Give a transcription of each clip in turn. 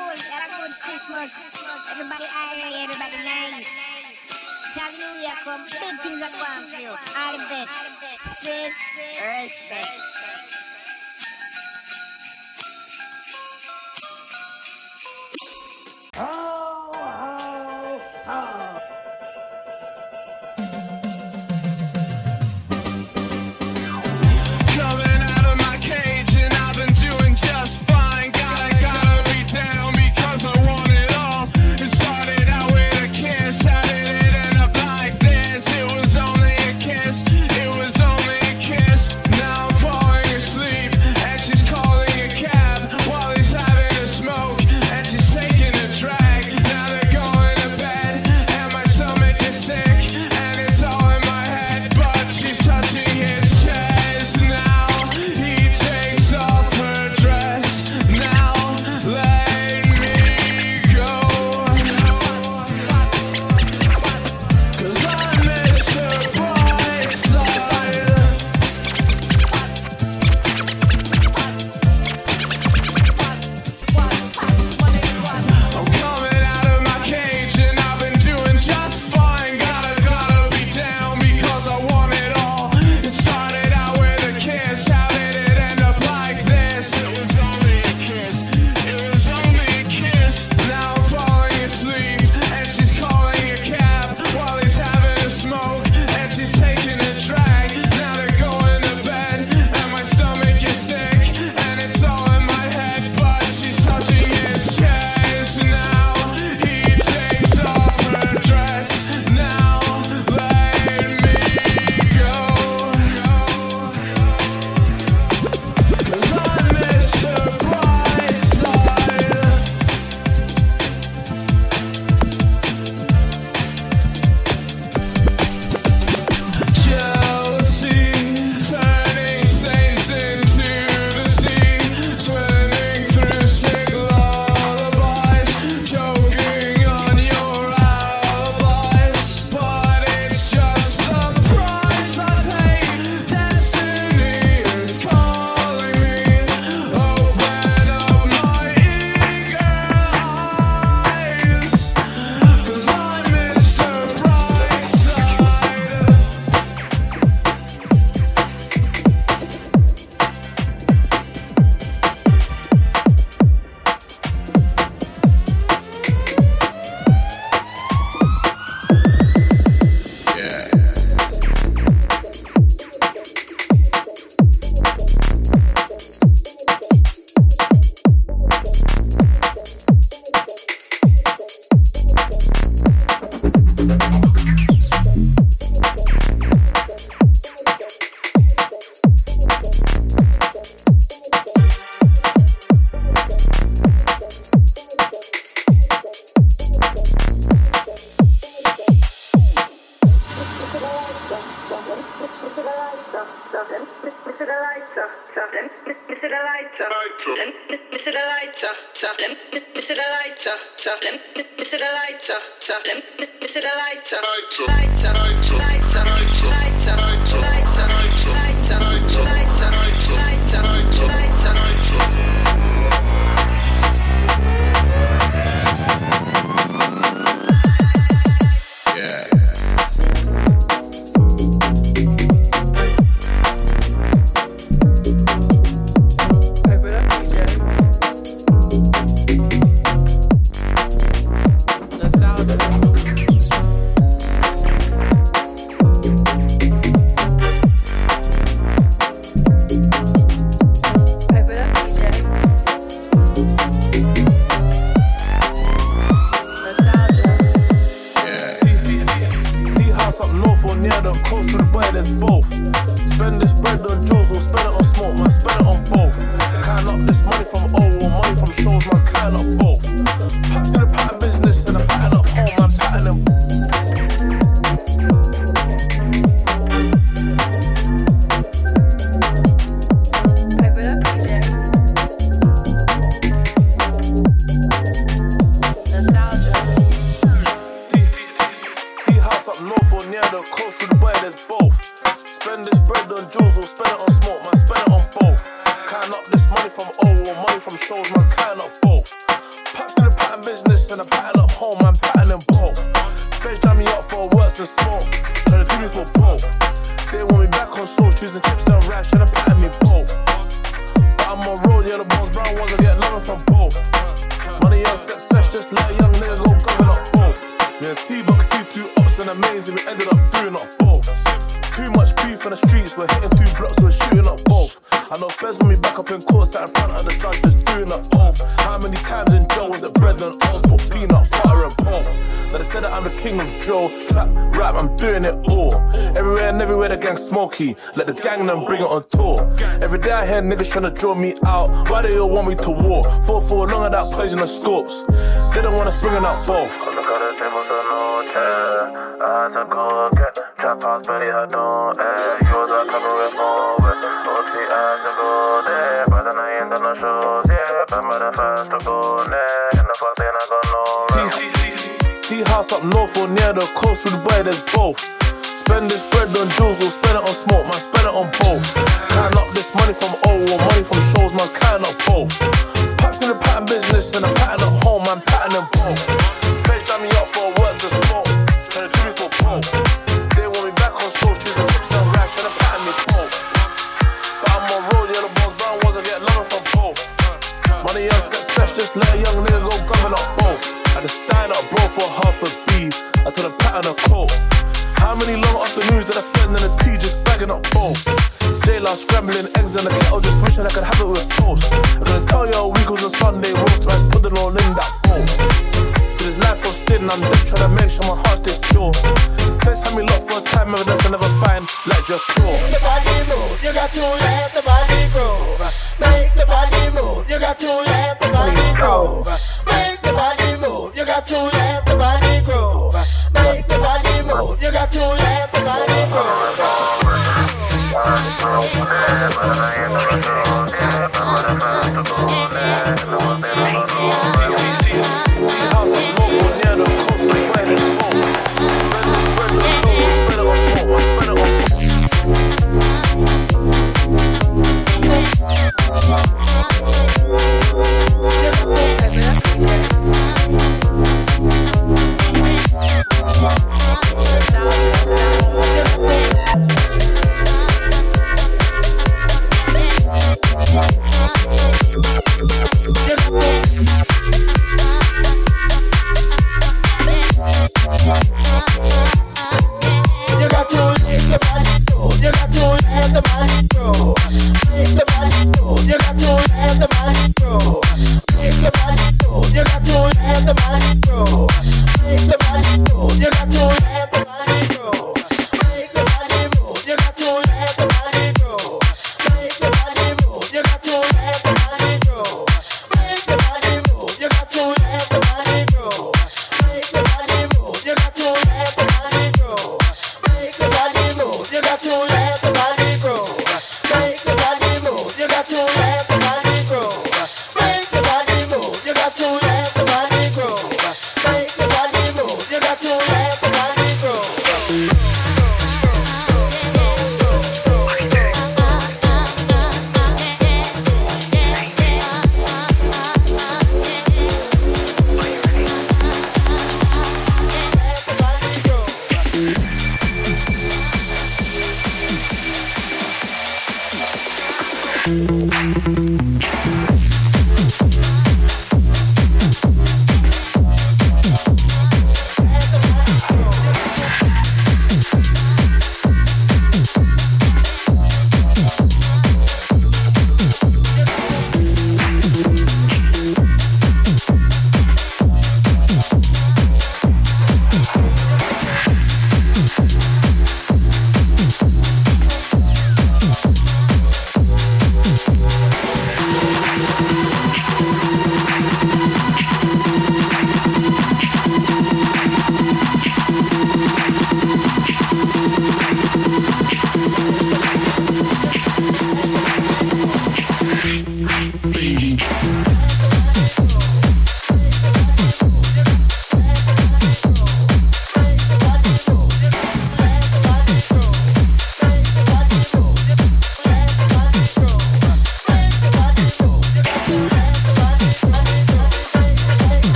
cool, have Christmas. Everybody Irish, everybody nice. Hallelujah from big things that come to you. All the best. Draw me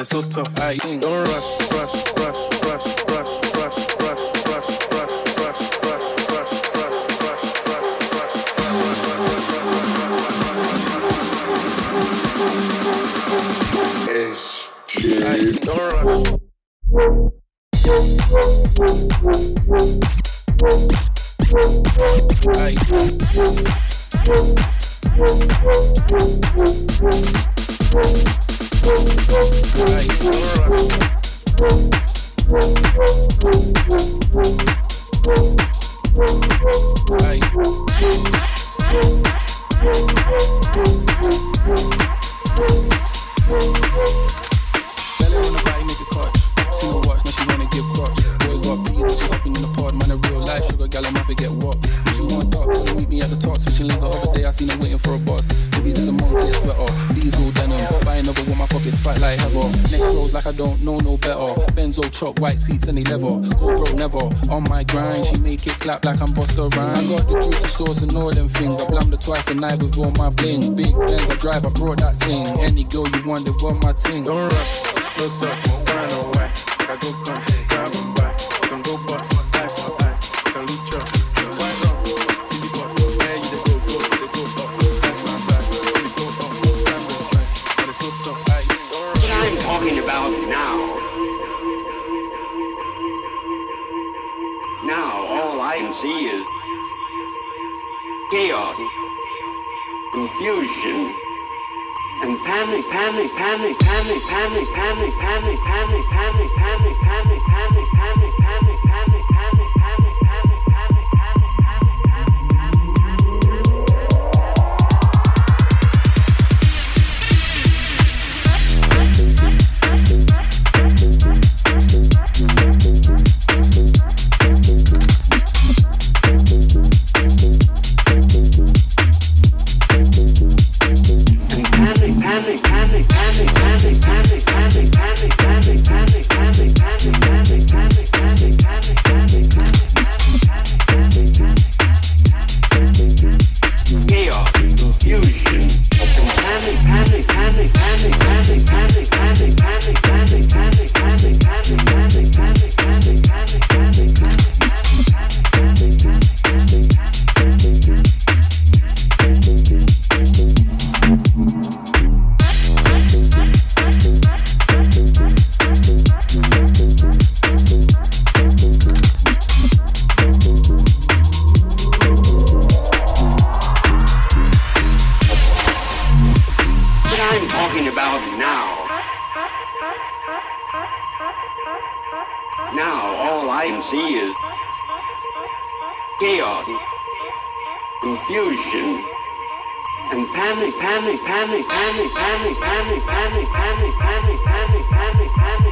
it's so tough. I ain't gonna rush, rush, rush. More them things. I blunder twice a night with all my bling. Big Benz I drive, I brought that thing. Any girl you want, they want my ting. Don't rush, look up. panic, panic, panic, panic, panic, panic, panic, panic, panic, panic, panic, panic.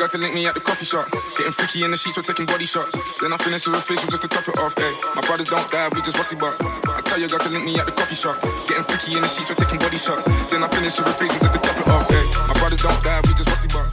Girl to link me at the coffee shop. Getting freaky in the sheets, we're taking body shots. Then I finish with a facial just to top it off. Hey, my brothers don't die, we just rusty bar. I tell your girl to link me at the coffee shop. Getting freaky in the sheets, we're taking body shots. Then I finish with a facial just to top it off. Hey, my brothers don't die, we just rusty bar.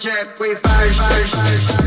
Check, we fire, fire, fire, fire.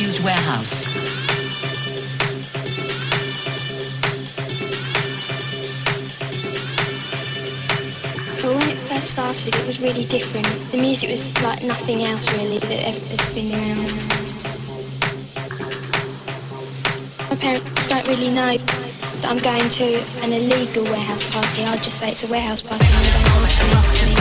disused warehouse. first started, it was really different. The music was like nothing else really that ever has been around. My parents don't really know that I'm going to an illegal warehouse party. I'll just say it's a warehouse party and they don't want to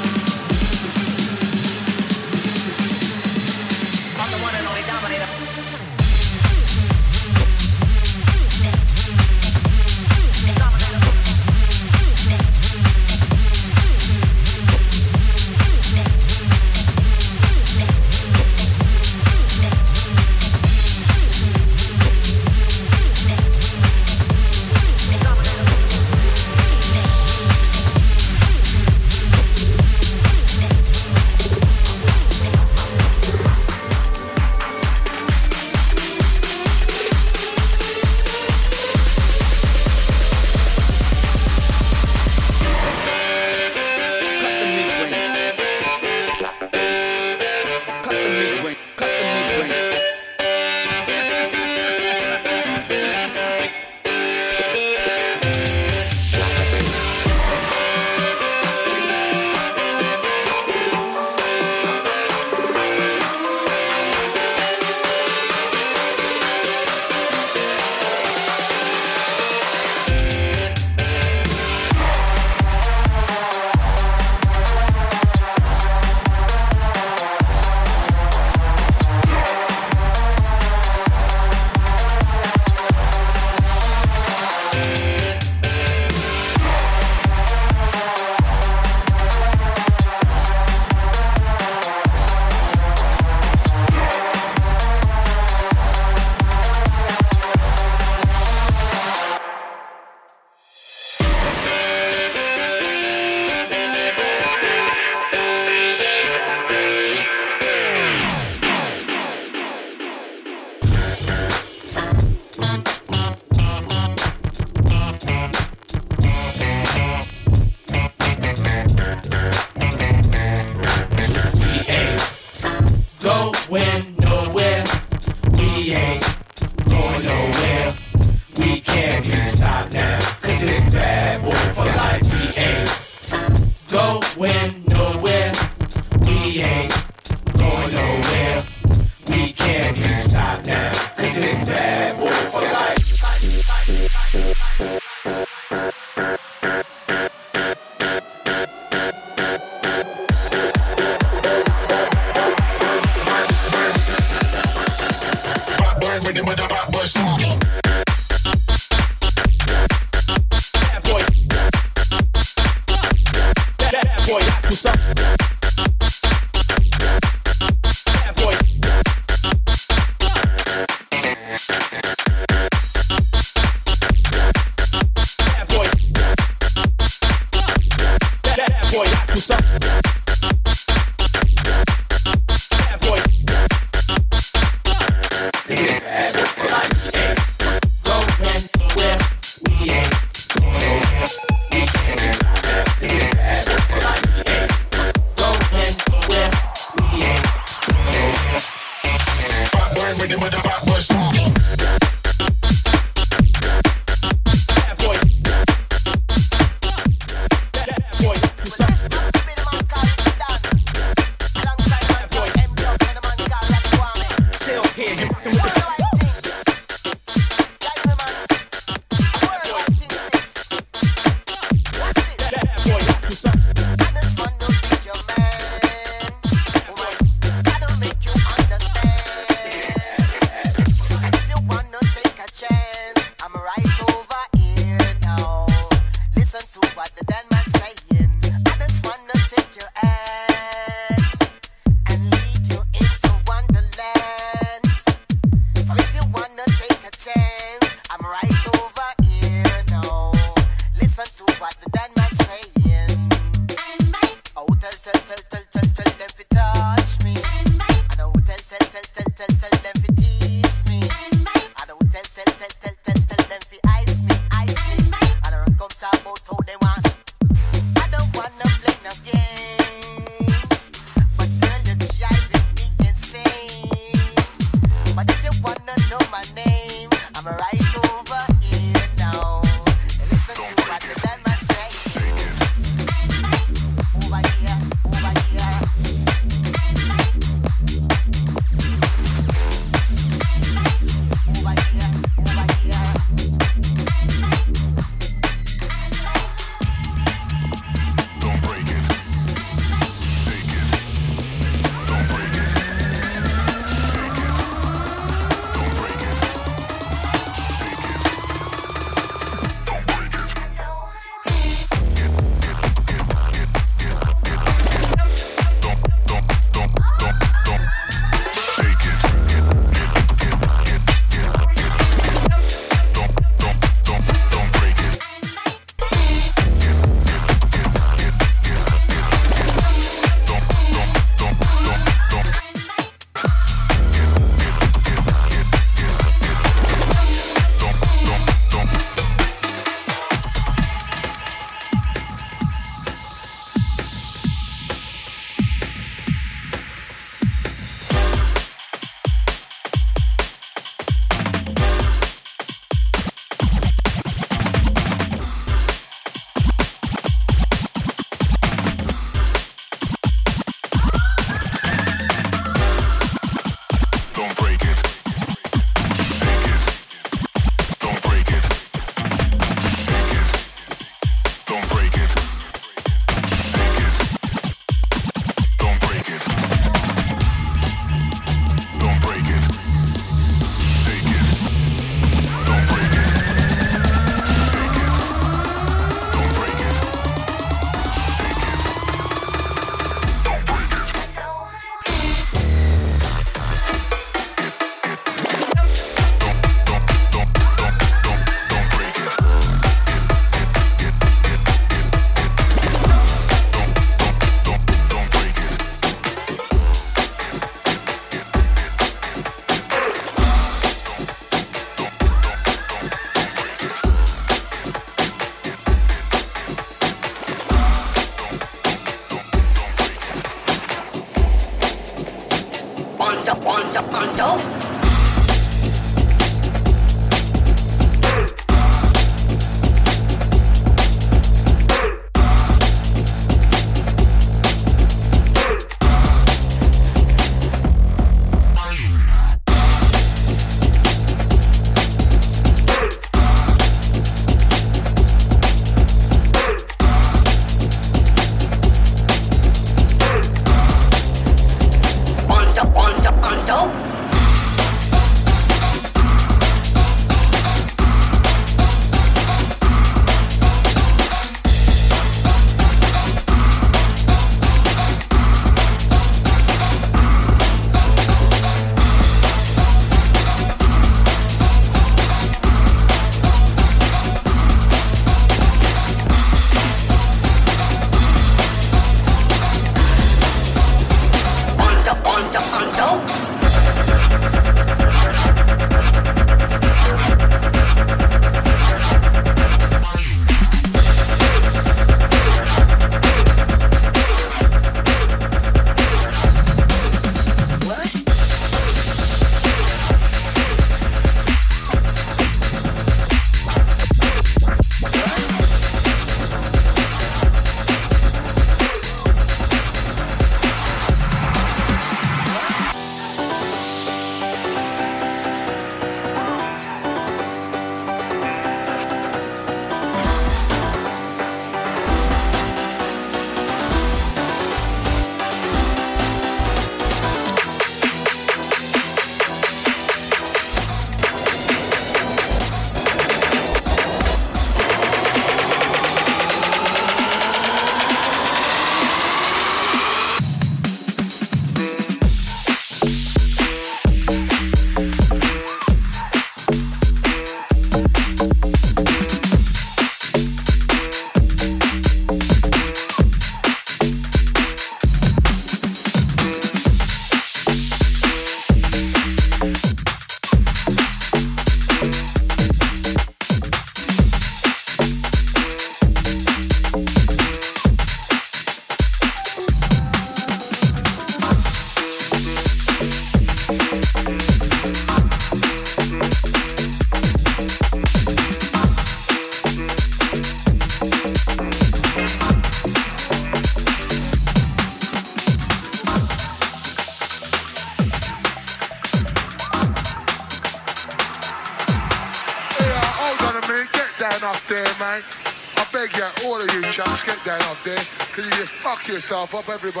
yourself up, everybody's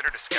considered a